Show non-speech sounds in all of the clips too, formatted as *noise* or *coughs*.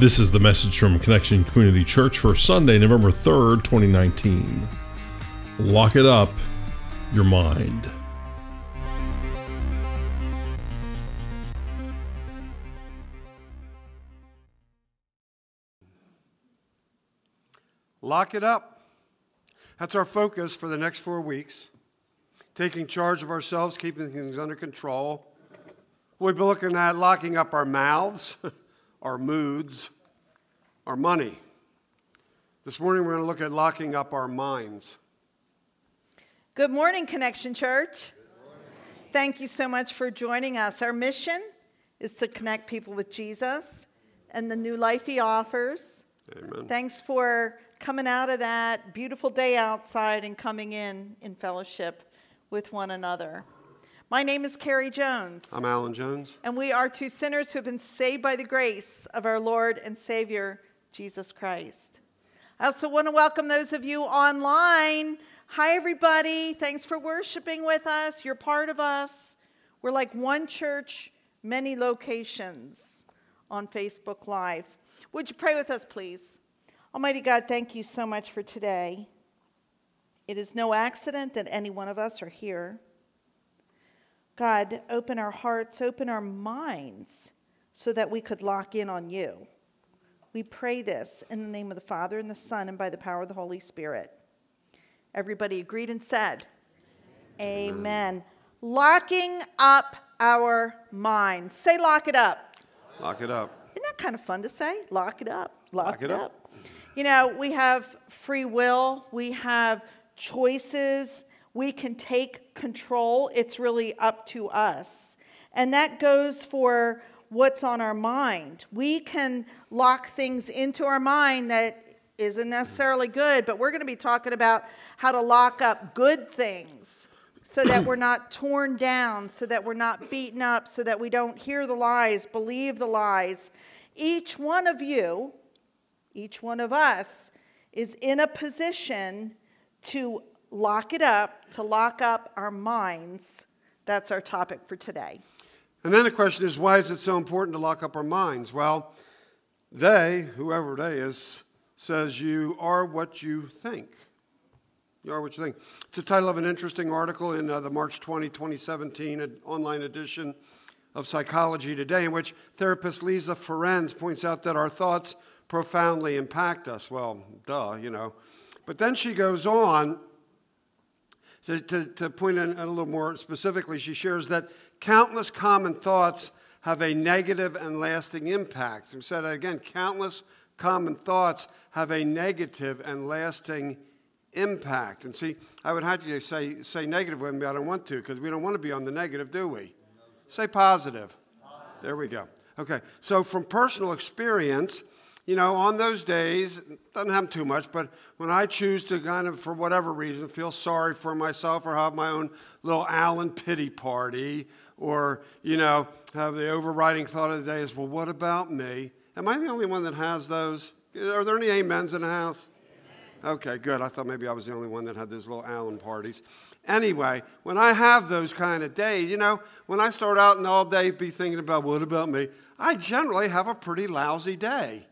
This is the message from Connection Community Church for Sunday, November 3rd, 2019. Lock it up, your mind. Lock it up. That's our focus for the next four weeks. Taking charge of ourselves, keeping things under control. We've been looking at locking up our mouths, *laughs* our moods, our money. This morning we're going to look at locking up our minds. Good morning, Connection Church. Thank you so much for joining us. Our mission is to connect people with Jesus and the new life he offers. Amen. Thanks for coming out of that beautiful day outside and coming in in fellowship with one another. My name is Carrie Jones, I'm Alan Jones. and we are two sinners who have been saved by the grace of our Lord and Savior, Jesus Christ. I also want to welcome those of you online. Hi, everybody. Thanks for worshiping with us. You're part of us. We're like one church, many locations on Facebook Live. Would you pray with us, please? Almighty God, thank you so much for today. It is no accident that any one of us are here. God, open our hearts, open our minds so that we could lock in on you. We pray this in the name of the Father and the Son and by the power of the Holy Spirit. Everybody agreed and said, Amen. Amen. Locking up our minds. Say, lock it up. Lock it up. Isn't that kind of fun to say? Lock it up. Lock, Lock it up. You know, we have free will, we have choices, we can take control. It's really up to us. And that goes for what's on our mind. We can lock things into our mind that isn't necessarily good, but we're going to be talking about how to lock up good things so that we're not *coughs* torn down, so that we're not beaten up, so that we don't hear the lies, believe the lies. Each one of you, each one of us, is in a position to lock it up, to lock up our minds. That's our topic for today. And then the question is, why is it so important to lock up our minds? Well, they, whoever they is, says you are what you think. You are what you think. It's the title of an interesting article in uh, the March 20, 2017 ed- online edition of Psychology Today, in which therapist Lisa Firestone points out that our thoughts profoundly impact us. Well, duh, you know. But then she goes on to, to, to point in a little more specifically, she shares that countless common thoughts have a negative and lasting impact. And said again countless common thoughts have a negative and lasting impact. And see, I would have to say, say negative with me, I don't want to, because we don't want to be on the negative, do we? Say positive. There we go. Okay, so from personal experience, you know, on those days, doesn't happen too much, but when I choose to kind of, for whatever reason, feel sorry for myself or have my own little Alan pity party, or, you know, have the overriding thought of the day is, well, what about me? Am I the only one that has those? Are there any amens in the house? Okay, good. I thought maybe I was the only one that had those little Alan parties. Anyway, when I have those kind of days, you know, when I start out and all day be thinking about what about me, I generally have a pretty lousy day.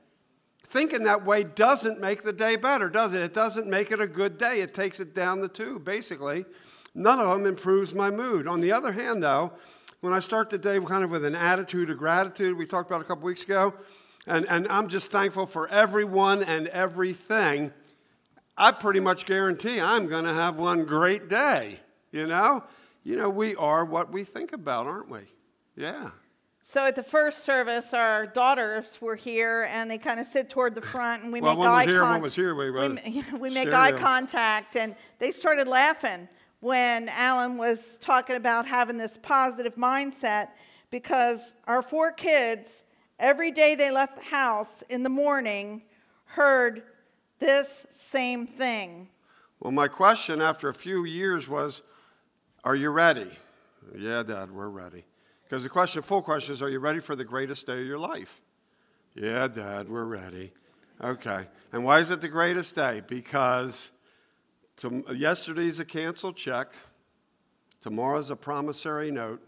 Thinking that way doesn't make the day better, does it? It doesn't make it a good day. It takes it down the tube, basically. None of them improves my mood. On the other hand, though, when I start the day kind of with an attitude of gratitude, we talked about a couple weeks ago, and, and I'm just thankful for everyone and everything, I pretty much guarantee I'm going to have one great day. You know? You know, we are what we think about, aren't we? Yeah. So at the first service, our daughters were here, and they kind of sit toward the front, and we Well, make one eye was here, one was here. We, we *laughs* make eye contact, and they started laughing when Alan was talking about having this positive mindset because our four kids, every day they left the house in the morning, heard this same thing. Well, my question after a few years was, Are you ready? Yeah, Dad, we're ready. Because the question, full question is, Are you ready for the greatest day of your life? Yeah, Dad, we're ready. Okay. And why is it the greatest day? Because to, yesterday's a canceled check, tomorrow's a promissory note,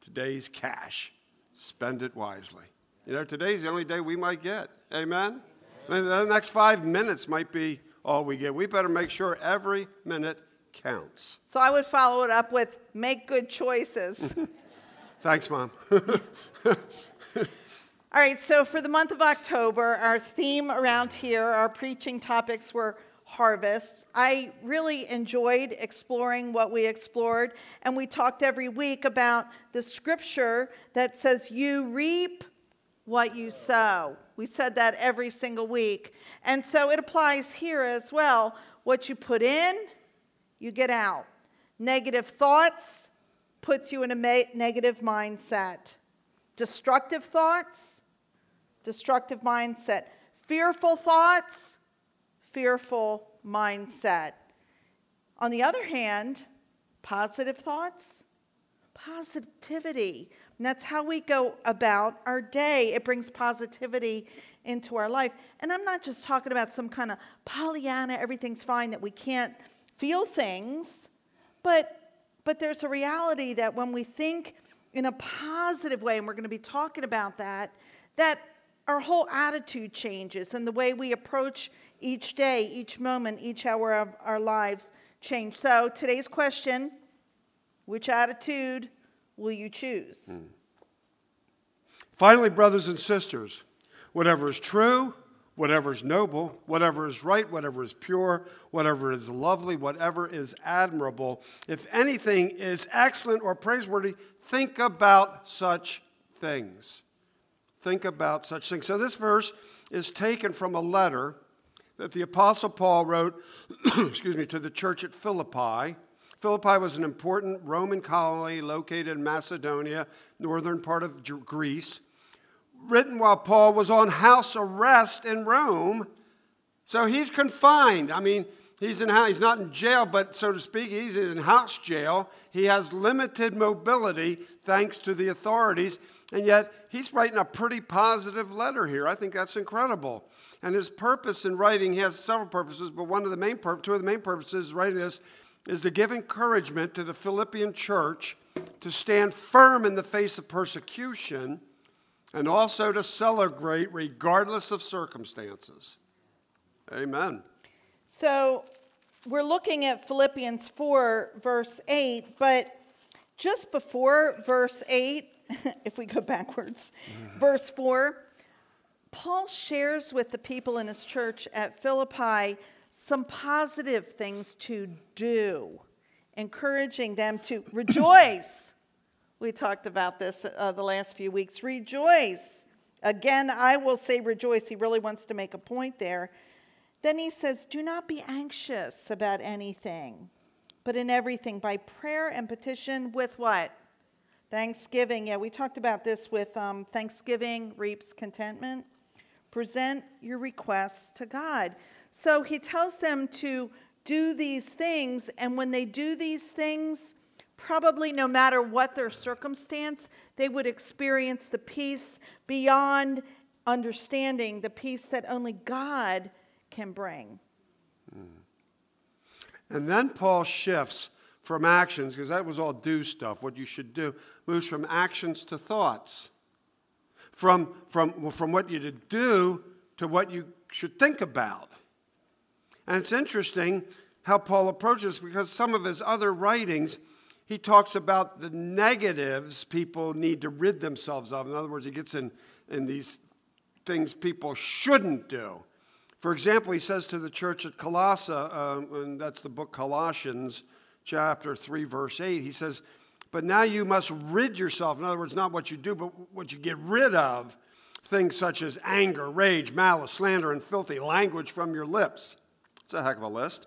today's cash. Spend it wisely. You know, today's the only day we might get. Amen? I mean, the next five minutes might be all we get. We better make sure every minute counts. So I would follow it up with make good choices. *laughs* Thanks, Mom. *laughs* All right, so for the month of October, our theme around here, our preaching topics were harvest. I really enjoyed exploring what we explored, and we talked every week about the scripture that says, You reap what you sow. We said that every single week. And so it applies here as well. What you put in, you get out. Negative thoughts puts you in a ma- negative mindset. Destructive thoughts, destructive mindset. Fearful thoughts, fearful mindset. On the other hand, positive thoughts, positivity. And that's how we go about our day. It brings positivity into our life. And I'm not just talking about some kind of Pollyanna, everything's fine, that we can't feel things, but but there's a reality that when we think in a positive way, and we're going to be talking about that, that our whole attitude changes and the way we approach each day, each moment, each hour of our lives change. So today's question which attitude will you choose? Mm. Finally, brothers and sisters, whatever is true, whatever is noble, whatever is right, whatever is pure, whatever is lovely, whatever is admirable, if anything is excellent or praiseworthy, think about such things. Think about such things. So, this verse is taken from a letter that the Apostle Paul wrote, *clears throat* excuse me, to the church at Philippi. Philippi was an important Roman colony located in Macedonia, northern part of Greece written while Paul was on house arrest in Rome. So he's confined. I mean, he's, in, he's not in jail, but so to speak, he's in house jail. He has limited mobility thanks to the authorities. And yet, he's writing a pretty positive letter here. I think that's incredible. And his purpose in writing, he has several purposes, but one of the main pur- two of the main purposes of writing this is to give encouragement to the Philippian church to stand firm in the face of persecution and also to celebrate regardless of circumstances. Amen. So we're looking at Philippians 4, verse 8, but just before verse 8, *laughs* if we go backwards, *laughs* verse 4, Paul shares with the people in his church at Philippi some positive things to do, encouraging them to *coughs* rejoice we talked about this uh, the last few weeks. Rejoice. Again, I will say rejoice. He really wants to make a point there. Then he says, Do not be anxious about anything, but in everything, by prayer and petition, with what? Thanksgiving. Yeah, we talked about this with um, Thanksgiving reaps contentment. Present your requests to God. So he tells them to do these things, and when they do these things, probably no matter what their circumstance, they would experience the peace beyond understanding, the peace that only God can bring. Hmm. And then Paul shifts from actions, because that was all do stuff, what you should do, moves from actions to thoughts. From, from, from what you to do to what you should think about. And it's interesting how Paul approaches because some of his other writings he talks about the negatives people need to rid themselves of. In other words, he gets in, in these things people shouldn't do. For example, he says to the church at Colossae, uh, and that's the book Colossians, chapter 3, verse 8, he says, But now you must rid yourself. In other words, not what you do, but what you get rid of. Things such as anger, rage, malice, slander, and filthy language from your lips. It's a heck of a list.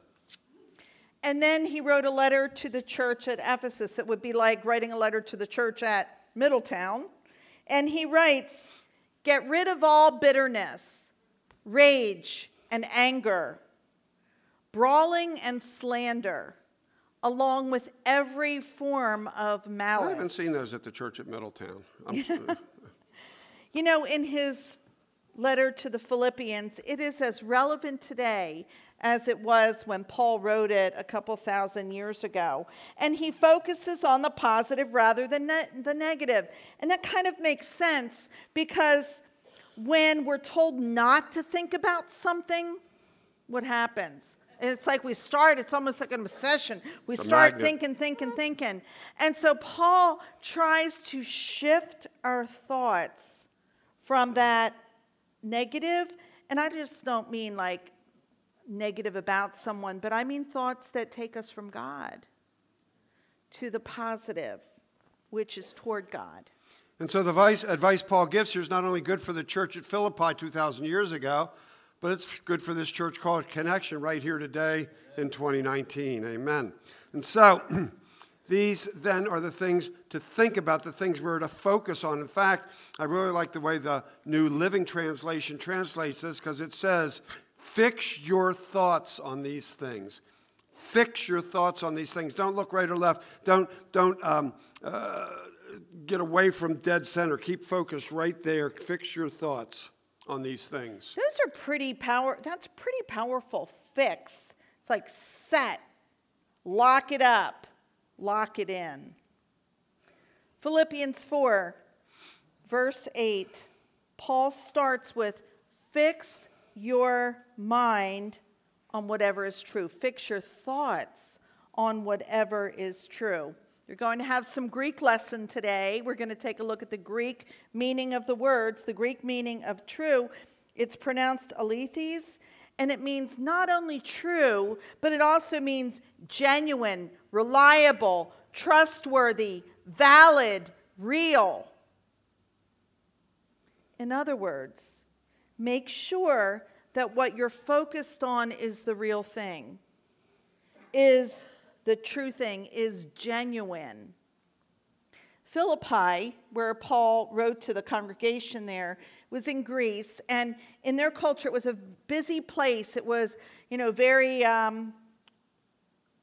And then he wrote a letter to the church at Ephesus. It would be like writing a letter to the church at Middletown. And he writes, Get rid of all bitterness, rage, and anger, brawling and slander, along with every form of malice. I haven't seen those at the church at Middletown. *laughs* you know, in his letter to the Philippians, it is as relevant today as it was when Paul wrote it a couple thousand years ago. And he focuses on the positive rather than ne- the negative. And that kind of makes sense because when we're told not to think about something, what happens? And it's like we start, it's almost like an obsession. We It's start thinking, thinking, thinking. And so Paul tries to shift our thoughts from that negative, and I just don't mean like negative about someone, but I mean thoughts that take us from God to the positive, which is toward God. And so the advice, advice Paul gives here is not only good for the church at Philippi 2,000 years ago, but it's good for this church called Connection right here today in 2019. Amen. And so *clears throat* these then are the things to think about, the things we're to focus on. In fact, I really like the way the New Living Translation translates this because it says, Fix your thoughts on these things. Fix your thoughts on these things. Don't look right or left. Don't, don't um, uh, get away from dead center. Keep focused right there. Fix your thoughts on these things. Those are pretty power that's pretty powerful fix. It's like set, lock it up, lock it in. Philippians 4 verse 8. Paul starts with fix your mind on whatever is true. Fix your thoughts on whatever is true. You're going to have some Greek lesson today. We're going to take a look at the Greek meaning of the words, the Greek meaning of true. It's pronounced alethes, and it means not only true, but it also means genuine, reliable, trustworthy, valid, real. In other words, make sure that what you're focused on is the real thing, is the true thing, is genuine. Philippi, where Paul wrote to the congregation there, was in Greece, and in their culture, it was a busy place. It was, you know, very um,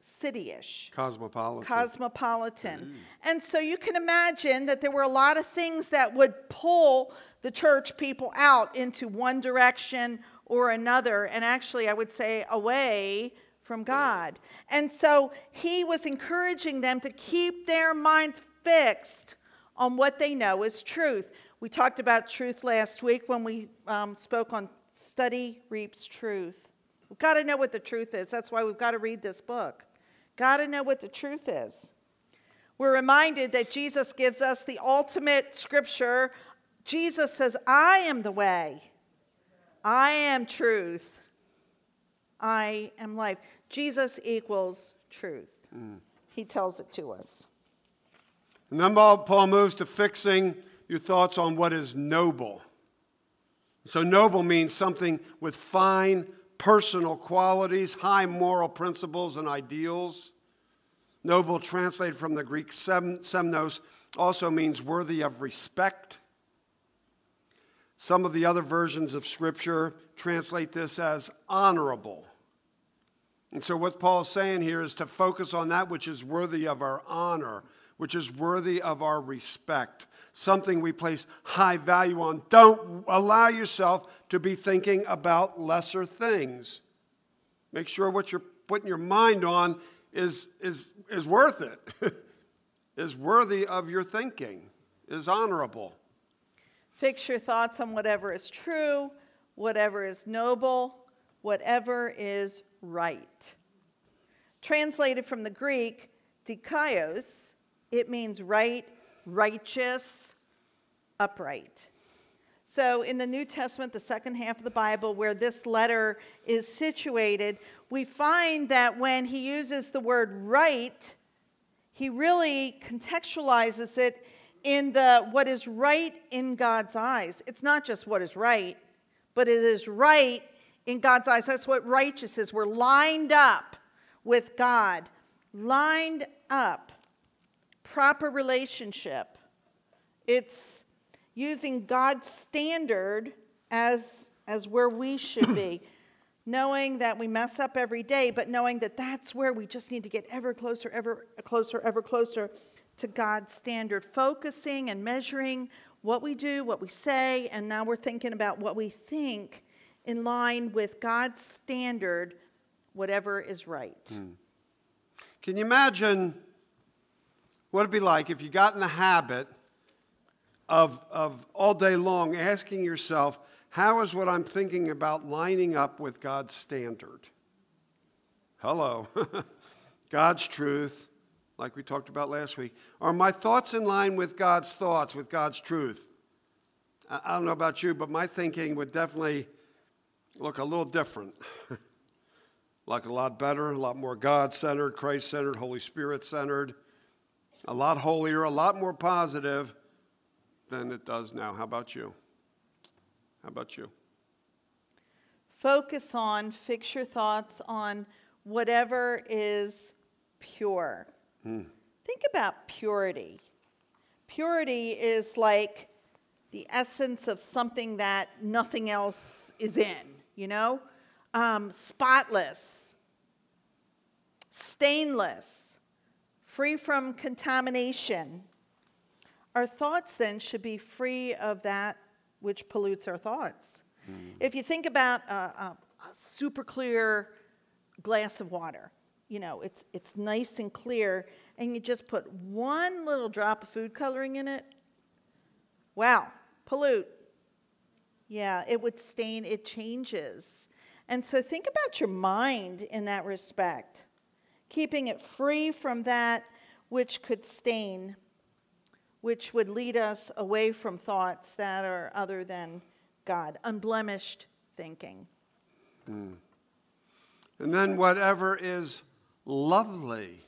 city-ish Cosmopolitan. cosmopolitan. And so you can imagine that there were a lot of things that would pull the church people out into one direction or another, and actually, I would say, away from God. And so he was encouraging them to keep their minds fixed on what they know is truth. We talked about truth last week when we um, spoke on study reaps truth. We've got to know what the truth is. That's why we've got to read this book. Got to know what the truth is. We're reminded that Jesus gives us the ultimate scripture. Jesus says, I am the way, I am truth, I am life. Jesus equals truth. He tells it to us. And then Paul moves to fixing your thoughts on what is noble. So, noble means something with fine personal qualities, high moral principles, and ideals. Noble, translated from the Greek sem- semnos, also means worthy of respect. Some of the other versions of Scripture translate this as honorable. And so, what Paul's saying here is to focus on that which is worthy of our honor, which is worthy of our respect, something we place high value on. Don't allow yourself to be thinking about lesser things. Make sure what you're putting your mind on is, is, is worth it, *laughs* is worthy of your thinking, is honorable. Fix your thoughts on whatever is true, whatever is noble, whatever is right. Translated from the Greek, dikaios, it means right, righteous, upright. So in the New Testament, the second half of the Bible, where this letter is situated, we find that when he uses the word right, he really contextualizes it in the what is right in God's eyes. It's not just what is right, but it is right in God's eyes. That's what righteous is. We're lined up with God, lined up, proper relationship. It's using God's standard as, as where we should be, *clears throat* knowing that we mess up every day, but knowing that that's where we just need to get ever closer, ever closer, ever closer to God's standard, focusing and measuring what we do, what we say, and now we're thinking about what we think in line with God's standard, whatever is right. Hmm. Can you imagine what it'd be like if you got in the habit of, of all day long asking yourself, how is what I'm thinking about lining up with God's standard? Hello. *laughs* God's truth, like we talked about last week. Are my thoughts in line with God's thoughts, with God's truth? I don't know about you, but my thinking would definitely look a little different. *laughs* like a lot better, a lot more God centered, Christ centered, Holy Spirit centered, a lot holier, a lot more positive than it does now. How about you? How about you? Focus on, fix your thoughts on whatever is pure. Hmm. Think about purity. Purity is like the essence of something that nothing else is in, you know? Um, spotless, stainless, free from contamination. Our thoughts then should be free of that which pollutes our thoughts. Mm. If you think about a, a, a super clear glass of water, you know, it's, it's nice and clear, and you just put one little drop of food coloring in it. Wow, pollute. Yeah, it would stain, it changes. And so think about your mind in that respect, keeping it free from that which could stain which would lead us away from thoughts that are other than God, unblemished thinking. Mm. And then whatever is lovely.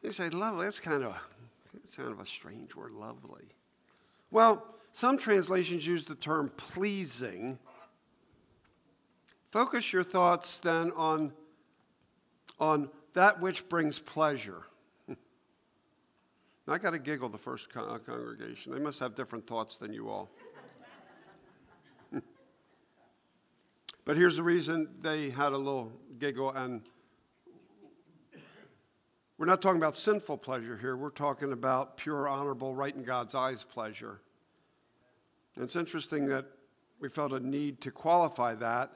You say lovely, that's kind of that's kind of a strange word, lovely. Well, some translations use the term pleasing. Focus your thoughts then on, on that which brings pleasure. *laughs* I got to giggle the first con- congregation. They must have different thoughts than you all. *laughs* but here's the reason they had a little giggle, and we're not talking about sinful pleasure here. We're talking about pure, honorable, right in God's eyes pleasure. And it's interesting that we felt a need to qualify that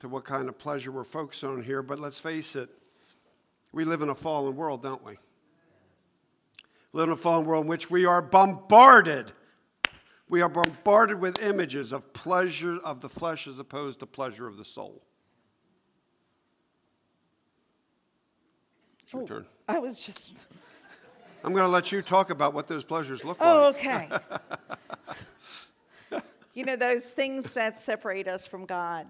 to what kind of pleasure we're focused on here, but let's face it, we live in a fallen world, don't we? We live in a fallen world in which we are bombarded. We are bombarded with images of pleasure of the flesh as opposed to pleasure of the soul. It's your oh, turn. I was just. I'm going to let you talk about what those pleasures look oh, like. Oh, okay. *laughs* you know, those things that separate us from God,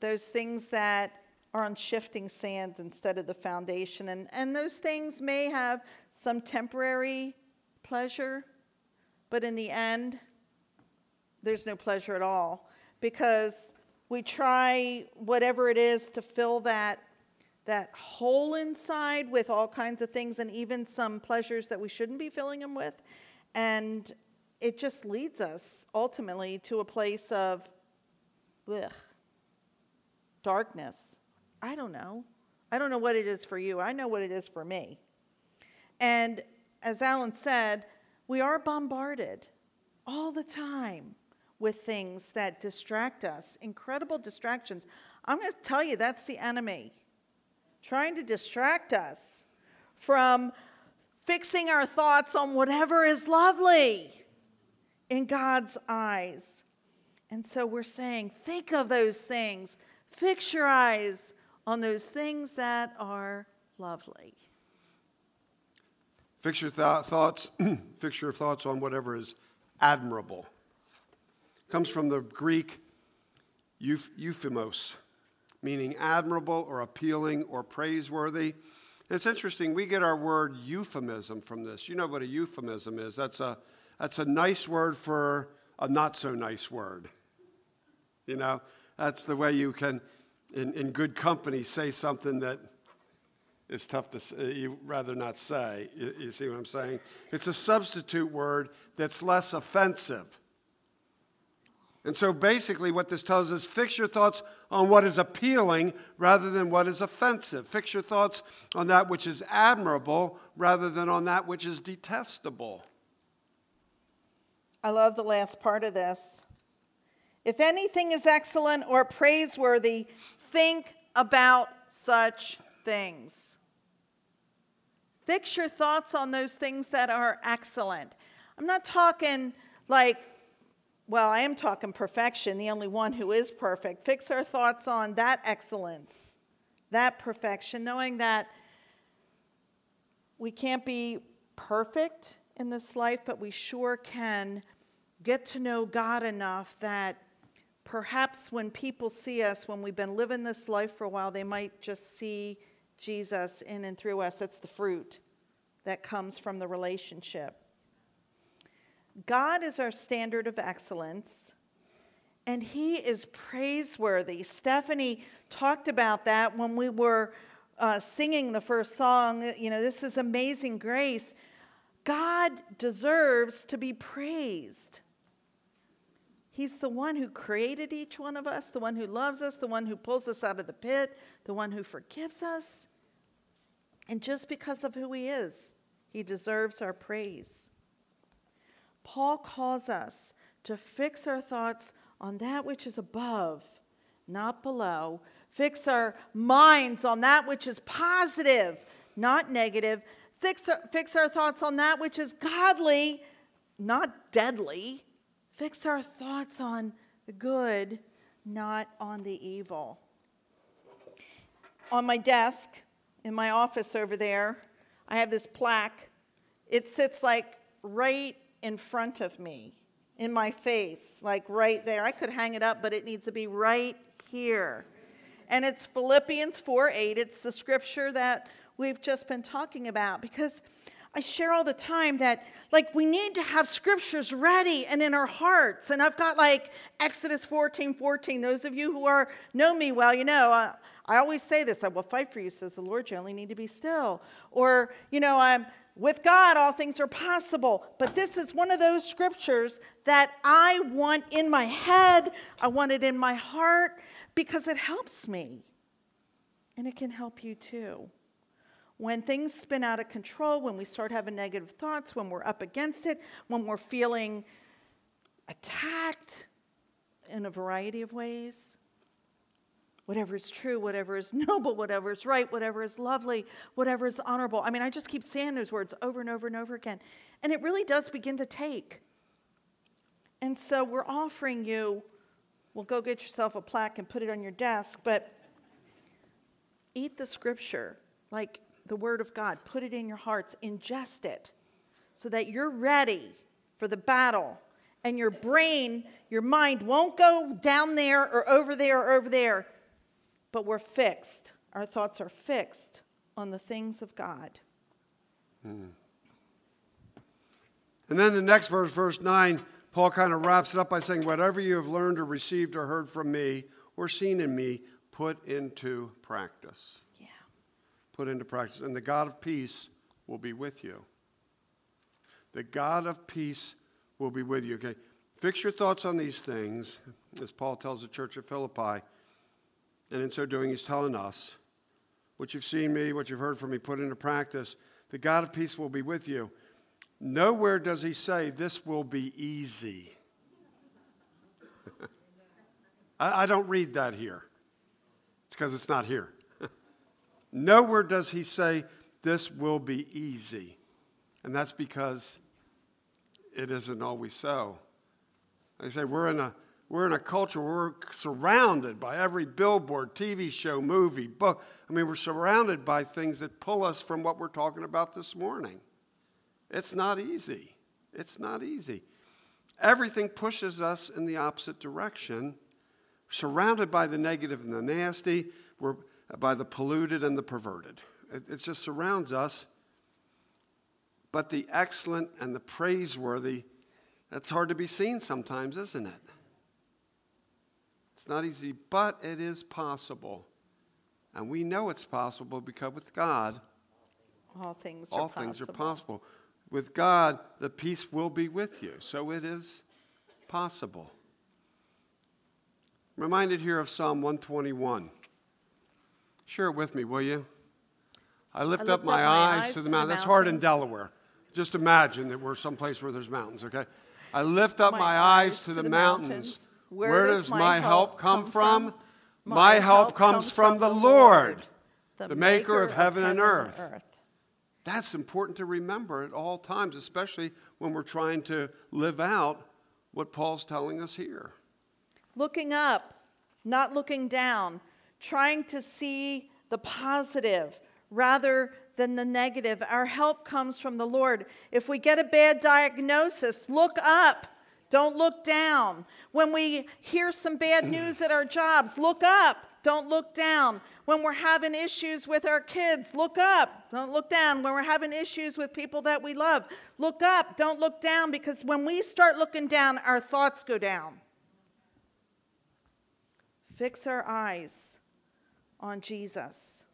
those things that are on shifting sand instead of the foundation. And, and those things may have some temporary pleasure, but in the end, there's no pleasure at all because we try whatever it is to fill that that hole inside with all kinds of things and even some pleasures that we shouldn't be filling them with and it just leads us ultimately to a place of darkness I don't know. I don't know what it is for you. I know what it is for me. And as Alan said, we are bombarded all the time with things that distract us, incredible distractions. I'm going to tell you that's the enemy trying to distract us from fixing our thoughts on whatever is lovely in God's eyes. And so we're saying, think of those things, fix your eyes on those things that are lovely. Fix your th- thoughts, *clears throat* fix your thoughts on whatever is admirable. Comes from the Greek euph- euphemos, meaning admirable or appealing or praiseworthy. And it's interesting, we get our word euphemism from this. You know what a euphemism is? That's a, that's a nice word for a not so nice word. You know, that's the way you can in, in good company say something that is tough to say, uh, you rather not say. You, you see what I'm saying? It's a substitute word that's less offensive. And so basically, what this tells us fix your thoughts on what is appealing rather than what is offensive. Fix your thoughts on that which is admirable rather than on that which is detestable. I love the last part of this. If anything is excellent or praiseworthy, think about such things. Fix your thoughts on those things that are excellent. I'm not talking Like, well, I am talking perfection, the only one who is perfect. Fix our thoughts on that excellence, that perfection, knowing that we can't be perfect in this life, but we sure can get to know God enough that perhaps when people see us, when we've been living this life for a while, they might just see Jesus in and through us. That's the fruit that comes from the relationship. God is our standard of excellence, and He is praiseworthy. Stephanie talked about that when we were uh, singing the first song. You know, this is amazing grace. God deserves to be praised. He's the one who created each one of us, the one who loves us, the one who pulls us out of the pit, the one who forgives us. And just because of who He is, He deserves our praise. Paul calls us to fix our thoughts on that which is above, not below. Fix our minds on that which is positive, not negative. Fix our, fix our thoughts on that which is godly, not deadly. Fix our thoughts on the good, not on the evil. On my desk in my office over there, I have this plaque. It sits like right in front of me, in my face, like right there. I could hang it up, but it needs to be right here. And it's Philippians 4 8. It's the scripture that we've just been talking about because I share all the time that, like, we need to have scriptures ready and in our hearts. And I've got, like, Exodus 14 14. Those of you who are know me well, you know, uh, I always say this I will fight for you, says the Lord. You only need to be still. Or, you know, I'm with God, all things are possible. But this is one of those scriptures that I want in my head, I want it in my heart because it helps me. And it can help you too. When things spin out of control, when we start having negative thoughts, when we're up against it, when we're feeling attacked in a variety of ways, whatever is true, whatever is *laughs* noble, whatever is right, whatever is lovely, whatever is honorable. I mean, I just keep saying those words over and over and over again. And it really does begin to take. And so we're offering you, well, go get yourself a plaque and put it on your desk, but eat the scripture, like the word of God, put it in your hearts, ingest it, so that you're ready for the battle. And your brain, your mind won't go down there or over there or over there but we're fixed. Our thoughts are fixed on the things of God. Hmm. And then the next verse, verse 9, Paul kind of wraps it up by saying, Whatever you have learned or received or heard from me or seen in me, put into practice. Put into practice. And the God of peace will be with you. The God of peace will be with you. Okay. Fix your thoughts on these things, as Paul tells the church at Philippi. And in so doing, he's telling us what you've seen me, what you've heard from me, put into practice. The God of peace will be with you. Nowhere does he say this will be easy. *laughs* I, I, don't read that here. It's because it's not here. Nowhere does he say this will be easy. And that's because it isn't always so. I say we're in a we're in a culture where we're surrounded by every billboard, TV show, movie, book. I mean, we're surrounded by things that pull us from what we're talking about this morning. It's not easy. It's not easy. Everything pushes us in the opposite direction, surrounded by the negative and the nasty, we're by the polluted and the perverted. It, it just surrounds us. But the excellent and the praiseworthy, that's hard to be seen sometimes, isn't it? It's not easy, but it is possible. And we know it's possible because with God, all things all are things possible. are possible. With God, the peace will be with you. So it is possible. I'm reminded here of Psalm 121. Share it with me, will you? I lift, I lift up, my, up eyes, eyes, to the mountain. That's hard in Delaware. Just imagine that we're someplace where there's mountains, okay? I lift up my, my eyes, to, the, the mountains. mountains where, Where does my help come from? My help comes from the Lord, the maker of heaven and earth. That's important to remember at all times, especially when we're trying to live out what Paul's telling us here. Looking up, not looking down, trying to see the positive rather than the negative. Our help comes from the Lord. If we get a bad diagnosis, look up. Don't look down. When we hear some bad *clears throat* news at our jobs, look up. Don't look down. When we're having issues with our kids, look up. Don't look down. When we're having issues with people that we love, look up. Don't look down because when we start looking down, our thoughts go down. Fix our eyes on Jesus.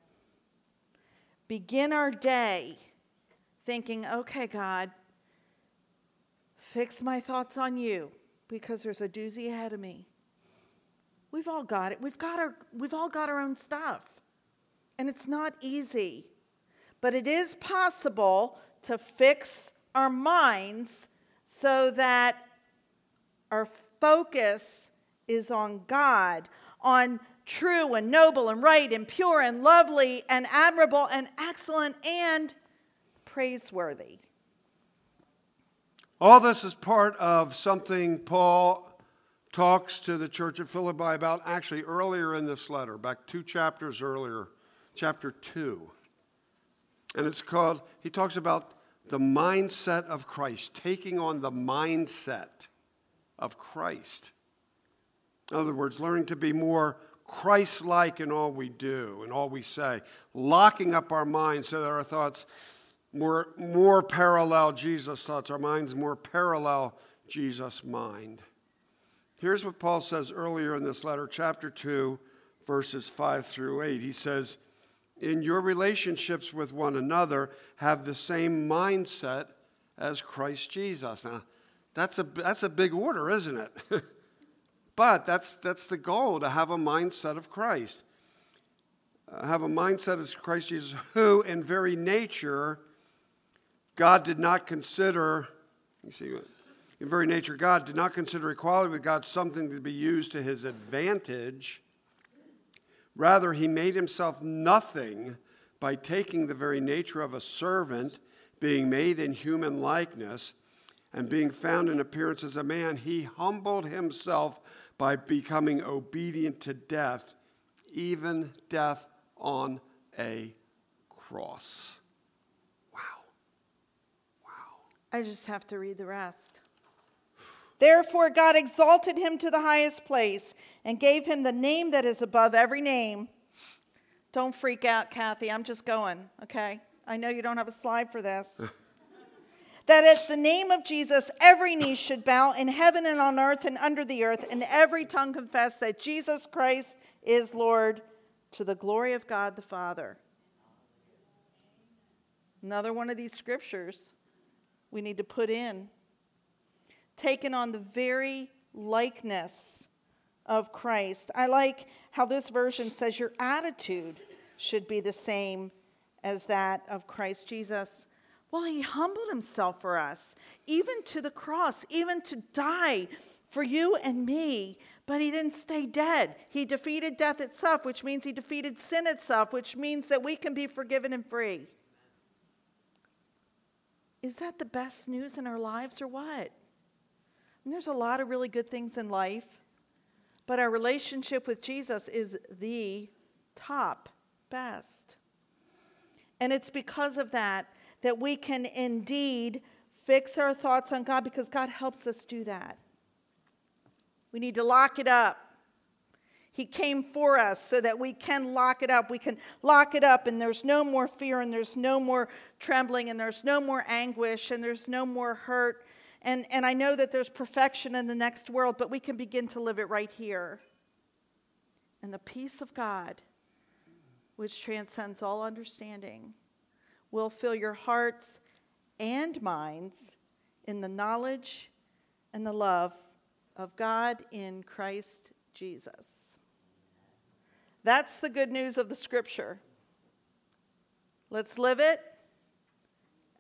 Begin our day thinking, okay, God, fix my thoughts on you because there's a doozy ahead of me. We've all got it. We've got our we've all got our own stuff. And it's not easy. But it is possible to fix our minds so that our focus is on God, on true and noble and right and pure and lovely and admirable and excellent and praiseworthy. All this is part of something Paul talks to the church at Philippi about actually earlier in this letter, back two chapters earlier, chapter 2. And it's called, he talks about the mindset of Christ, taking on the mindset of Christ. In other words, learning to be more Christ like in all we do and all we say, locking up our minds so that our thoughts more, more parallel Jesus' thoughts, our minds more parallel Jesus' mind. Here's what Paul says earlier in this letter, chapter 2, verses 5 through 8. He says, In your relationships with one another, have the same mindset as Christ Jesus. Now, that's a, that's a big order, isn't it? *laughs* but that's, that's the goal to have a mindset of Christ. Uh, have a mindset as Christ Jesus, who in very nature, God did not consider, you see, in very nature, God did not consider equality with God something to be used to his advantage. Rather, he made himself nothing by taking the very nature of a servant, being made in human likeness, and being found in appearance as a man. He humbled himself by becoming obedient to death, even death on a cross. Wow. Wow. I just have to read the rest. Therefore, God exalted him to the highest place and gave him the name that is above every name. Don't freak out, Kathy. I'm just going, okay? I know you don't have a slide for this. *laughs* that at the name of Jesus, every knee should bow in heaven and on earth and under the earth, and every tongue confess that Jesus Christ is Lord to the glory of God the Father. Another one of these scriptures we need to put in taken on the very likeness of Christ. I like how this version says your attitude should be the same as that of Christ Jesus. Well, he humbled himself for us, even to the cross, even to die for you and me, but he didn't stay dead. He defeated death itself, which means he defeated sin itself, which means that we can be forgiven and free. Is that the best news in our lives or what? And there's a lot of really good things in life, but our relationship with Jesus is the top best. And it's because of that that we can indeed fix our thoughts on God because God helps us do that. We need to lock it up. He came for us so that we can lock it up. We can lock it up, and there's no more fear, and there's no more trembling, and there's no more anguish, and there's no more hurt, and, and I know that there's perfection in the next world, but we can begin to live it right here. And the peace of God, which transcends all understanding, will fill your hearts and minds in the knowledge and the love of God in Christ Jesus. That's the good news of the scripture. Let's live it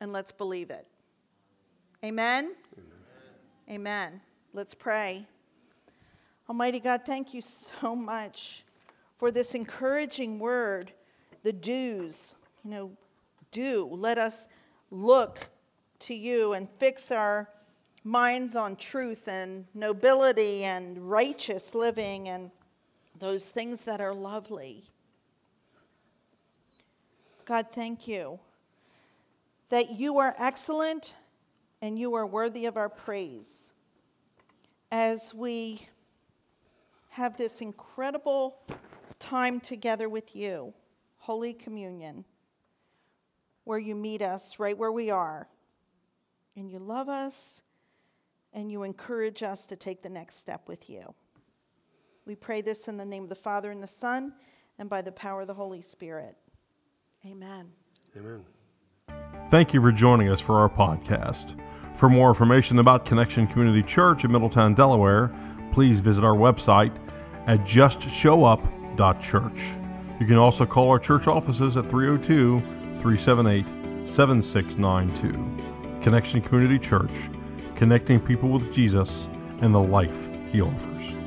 and let's believe it. Amen? Amen. Amen. Let's pray. Almighty God, thank you so much for this encouraging word, the do's. You know, do. Let us look to you and fix our minds on truth and nobility and righteous living and those things that are lovely. God, thank you that you are excellent and you are worthy of our praise as we have this incredible time together with you, Holy Communion, where you meet us right where we are, and you love us, and you encourage us to take the next step with you. We pray this in the name of the Father and the Son, and by the power of the Holy Spirit. Amen. Amen. Thank you for joining us for our podcast. For more information about Connection Community Church in Middletown, Delaware, please visit our website at justshowup.church. You can also call our church offices at 302 378 7692. Connection Community Church, connecting people with Jesus and the life he offers.